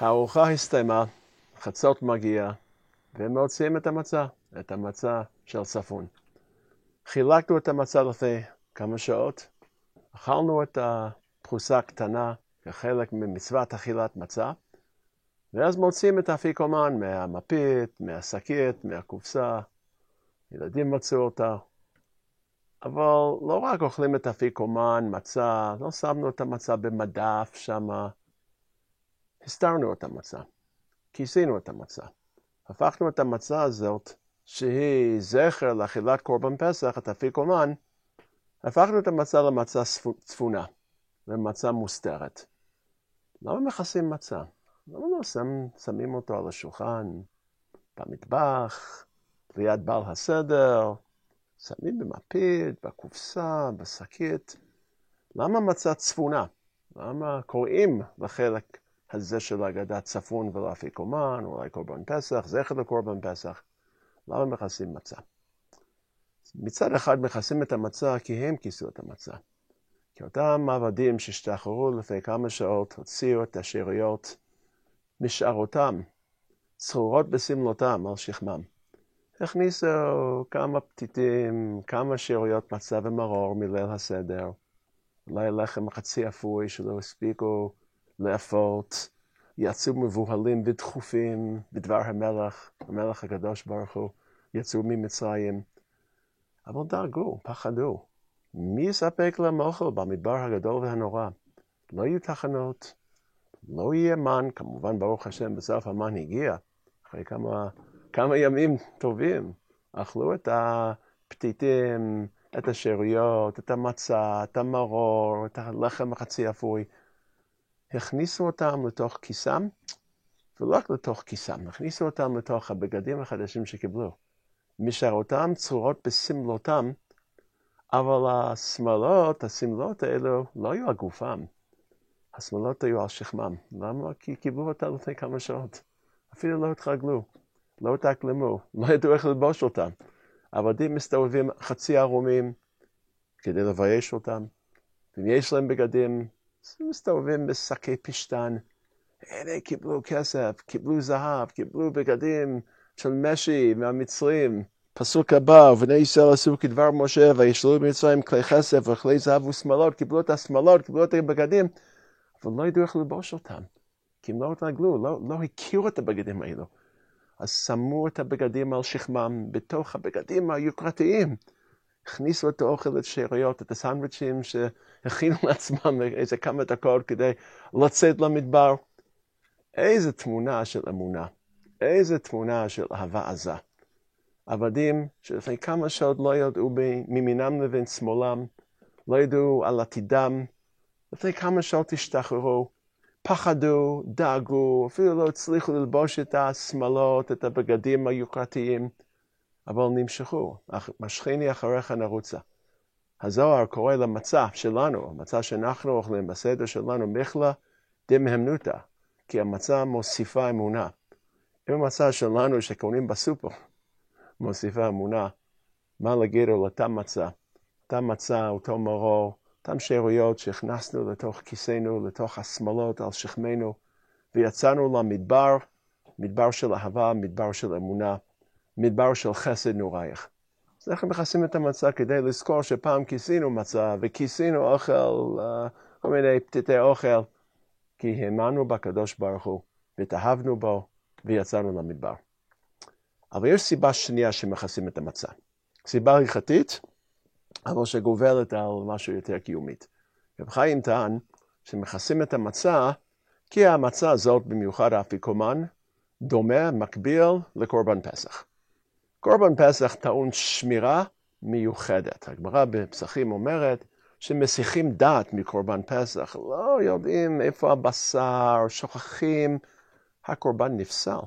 הארוחה הסתיימה, חצות מגיע, והם מוציאים את המצה, את המצה של צפון. חילקנו את המצה לפני כמה שעות, אכלנו את הפרוסה הקטנה כחלק ממצוות אכילת מצה, ואז מוצאים את האפיקומן מהמפית, מהשקית, מהקופסה, ילדים מצאו אותה. אבל לא רק אוכלים את האפיקומן, מצה, לא שמנו את המצה במדף שמה, הסתרנו את המצה, כיסינו את המצה. הפכנו את המצה הזאת, שהיא זכר לאכילת קורבן פסח, את האפיקומן, הפכנו את המצה למצה צפונה, למצה מוסתרת. למה מכסים מצה? למה לא שם, שמים אותו על השולחן, במטבח, ליד בעל הסדר, שמים במפית, בקופסה, בשקית? למה מצה צפונה? למה קוראים לחלק הזה של ההגדה צפון ולא אפיקומן, אולי קורבן פסח, זכר לקורבן פסח? למה מכסים מצה? מצד אחד מכסים את המצה כי הם כיסו את המצה. כי אותם עבדים שהשתחררו לפני כמה שעות הוציאו את השאריות משארותם, צרורות בסמלותם על שכמם. הכניסו כמה פתיתים, כמה שאריות מצה ומרור מליל הסדר, אולי לחם חצי אפוי שלא הספיקו לאפות, יצאו מבוהלים ודחופים בדבר המלך, המלך הקדוש ברוך הוא, יצאו ממצרים. אבל דאגו, פחדו. מי יספק להם אוכל במדבר הגדול והנורא? לא יהיו תחנות, לא יהיה מן, כמובן, ברוך השם, בסוף המן הגיע, אחרי כמה, כמה ימים טובים. אכלו את הפתיתים, את השאריות, את המצה, את המרור, את הלחם החצי אפוי. הכניסו אותם לתוך כיסם, ולא רק לתוך כיסם, הכניסו אותם לתוך הבגדים החדשים שקיבלו. משארותם צורות בסמלותם, אבל השמלות, השמלות האלו לא היו על גופם. השמלות היו על שכמם. למה? כי קיבלו אותה לפני כמה שעות. אפילו לא התרגלו, לא התאקלמו, לא ידעו איך ללבוש אותם. עבדים מסתובבים חצי ערומים כדי לבייש אותם. אם יש להם בגדים, מסתובבים בשקי פשטן. אלה קיבלו כסף, קיבלו זהב, קיבלו בגדים של משי מהמצרים. פסוק הבא, ובני ישראל עשו כדבר משה, וישלו במצרים כלי כסף וכלי זהב ושמאלות, קיבלו את השמאלות, קיבלו את הבגדים, אבל לא ידעו איך ללבוש אותם, כי הם לא התרגלו, לא, לא הכירו את הבגדים האלו. אז שמו את הבגדים על שכמם בתוך הבגדים היוקרתיים. הכניסו את האוכל, את שאריות, את הסנדוויצ'ים שהכינו לעצמם איזה כמה דקות כדי לצאת למדבר. איזה תמונה של אמונה, איזה תמונה של אהבה עזה. עבדים שלפני כמה שעות לא ידעו מימינם לבין שמאלם, לא ידעו על עתידם, לפני כמה שעות השתחררו, פחדו, דאגו, אפילו לא הצליחו ללבוש את השמלות, את הבגדים היוקרתיים, אבל נמשכו, משכני אחריך נרוצה. הזוהר קורא למצה שלנו, המצה שאנחנו אוכלים בסדר שלנו, מכלה דמהמנותא, כי המצה מוסיפה אמונה. אם המצה שלנו שקונים בסופר מוסיפה אמונה, מה להגיד על אותה מצה? אותה מצה, אותו מרור, אותן שאריות שהכנסנו לתוך כיסנו, לתוך השמאלות על שכמנו, ויצאנו למדבר, מדבר של אהבה, מדבר של אמונה, מדבר של חסד נורייך. אז אנחנו מכסים את המצה כדי לזכור שפעם כיסינו מצה וכיסינו אוכל, uh, כל מיני פתיתי אוכל, כי האמנו בקדוש ברוך הוא, והתאהבנו בו, ויצאנו למדבר. אבל יש סיבה שנייה שמכסים את המצה. סיבה הלכתית, אבל שגובלת על משהו יותר קיומית. רב חיים טען שמכסים את המצה, כי המצה הזאת, במיוחד האפיקומן, דומה, מקביל לקורבן פסח. קורבן פסח טעון שמירה מיוחדת. הגמרא בפסחים אומרת שמסיחים דעת מקורבן פסח, לא יודעים איפה הבשר, שוכחים, הקורבן נפסל.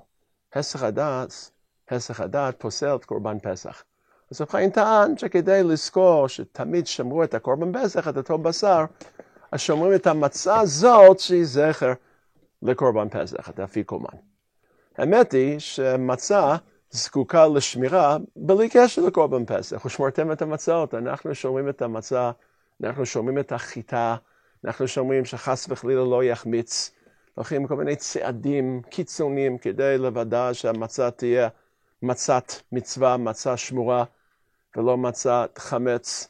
הסך הדעת, הסך הדעת פוסל את קורבן פסח. אז רב חיים טען שכדי לזכור שתמיד שמרו את הקורבן פסח, את אותו בשר, אז שומרים את המצה הזאת שהיא זכר לקורבן פסח, את האפיקומן. האמת היא שמצה זקוקה לשמירה בלי קשר לקורבן פסח. ושמרתם את המצות, אנחנו שומרים את המצה, אנחנו שומרים את החיטה, אנחנו שומרים שחס וחלילה לא יחמיץ הולכים כל מיני צעדים קיצוניים כדי לוודא שהמצה תהיה מצת מצווה, מצה שמורה, ולא מצת חמץ.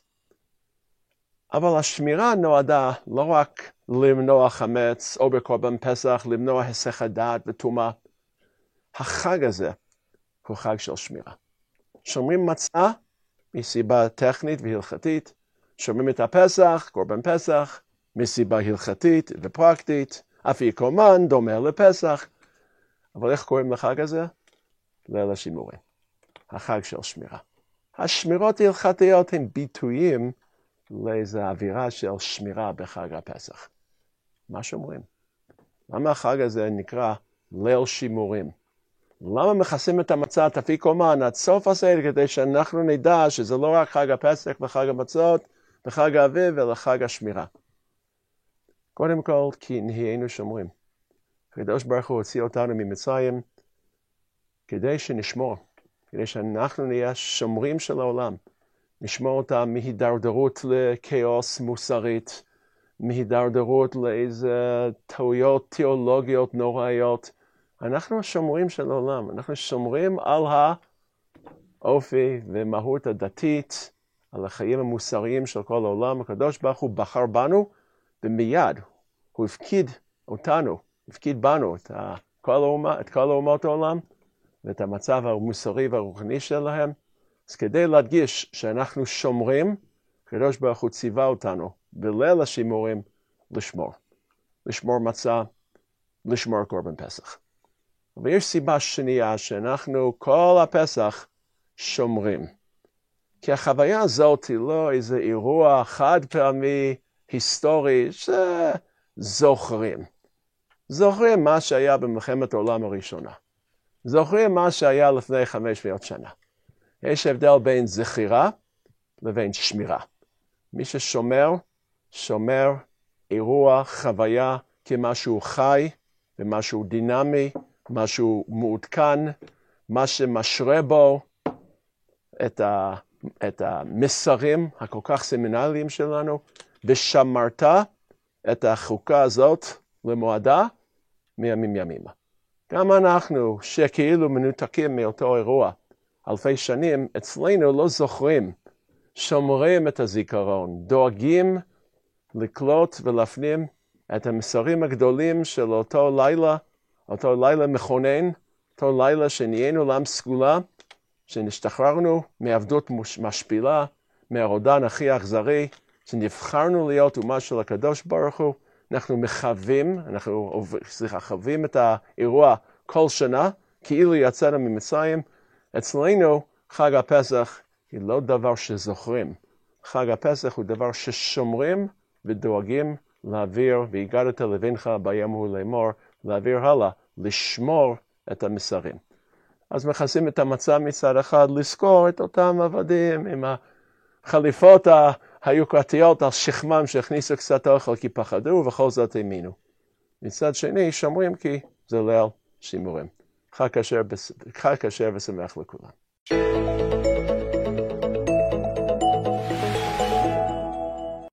אבל השמירה נועדה לא רק למנוע חמץ, או בקורבן פסח, למנוע היסח הדעת וטומאה. החג הזה הוא חג של שמירה. שומרים מצה מסיבה טכנית והלכתית, שומרים את הפסח, קורבן פסח, מסיבה הלכתית ופרקטית, אפיקומן דומה לפסח. אבל איך קוראים לחג הזה? ליל השימורים. החג של שמירה. השמירות ההלכתיות הן ביטויים לאיזו אווירה של שמירה בחג הפסח. מה שומרים? למה החג הזה נקרא ליל שימורים? למה מכסים את המצה, אפיקומן, עד סוף הסדר, כדי שאנחנו נדע שזה לא רק חג הפסח וחג המצות וחג האביב, אלא חג השמירה. קודם כל, כי נהיינו שומרים. הקדוש ברוך הוא הוציא אותנו ממצרים כדי שנשמור, כדי שאנחנו נהיה שומרים של העולם, נשמור אותם מהידרדרות לכאוס מוסרית, מהידרדרות לאיזה טעויות תיאולוגיות נוראיות. אנחנו השומרים של העולם, אנחנו שומרים על האופי ומהות הדתית, על החיים המוסריים של כל העולם. הקדוש ברוך הוא בחר בנו, ומיד הוא הפקיד אותנו, הפקיד בנו את כל, האומה, את כל אומות העולם ואת המצב המוסרי והרוחני שלהם. אז כדי להדגיש שאנחנו שומרים, הקדוש ברוך הוא ציווה אותנו בליל השימורים לשמור. לשמור מצה, לשמור קורבן פסח. אבל יש סיבה שנייה שאנחנו כל הפסח שומרים. כי החוויה הזאת היא לא איזה אירוע חד פעמי היסטורי שזוכרים. זוכרים מה שהיה במלחמת העולם הראשונה. זוכרים מה שהיה לפני 500 שנה. יש הבדל בין זכירה לבין שמירה. מי ששומר, שומר אירוע, חוויה, כמשהו חי ומשהו דינמי, משהו מעודכן, מה שמשרה בו את, ה, את המסרים הכל כך סמינליים שלנו, ושמרת את החוקה הזאת למועדה מימים ימימה. גם אנחנו, שכאילו מנותקים מאותו אירוע אלפי שנים, אצלנו לא זוכרים, שומרים את הזיכרון, דואגים לקלוט ולהפנים את המסרים הגדולים של אותו לילה אותו לילה מכונן, אותו לילה שנהיינו לעם סגולה, שנשתחררנו מעבדות משפילה, מהרודן הכי אכזרי, שנבחרנו להיות אומה של הקדוש ברוך הוא, אנחנו מחווים, אנחנו, סליחה, חווים את האירוע כל שנה, כאילו יצאנו ממצרים. אצלנו חג הפסח היא לא דבר שזוכרים. חג הפסח הוא דבר ששומרים ודואגים להעביר, והגדת לבנך הוא לאמור, להעביר הלאה, לשמור את המסרים. אז מכסים את המצה מצד אחד, לזכור את אותם עבדים עם החליפות היוקרתיות על שכמם שהכניסו קצת אוכל כי פחדו ובכל זאת האמינו. מצד שני, שומרים כי זה ליל שימורים. חג כשר ושמח לכולם.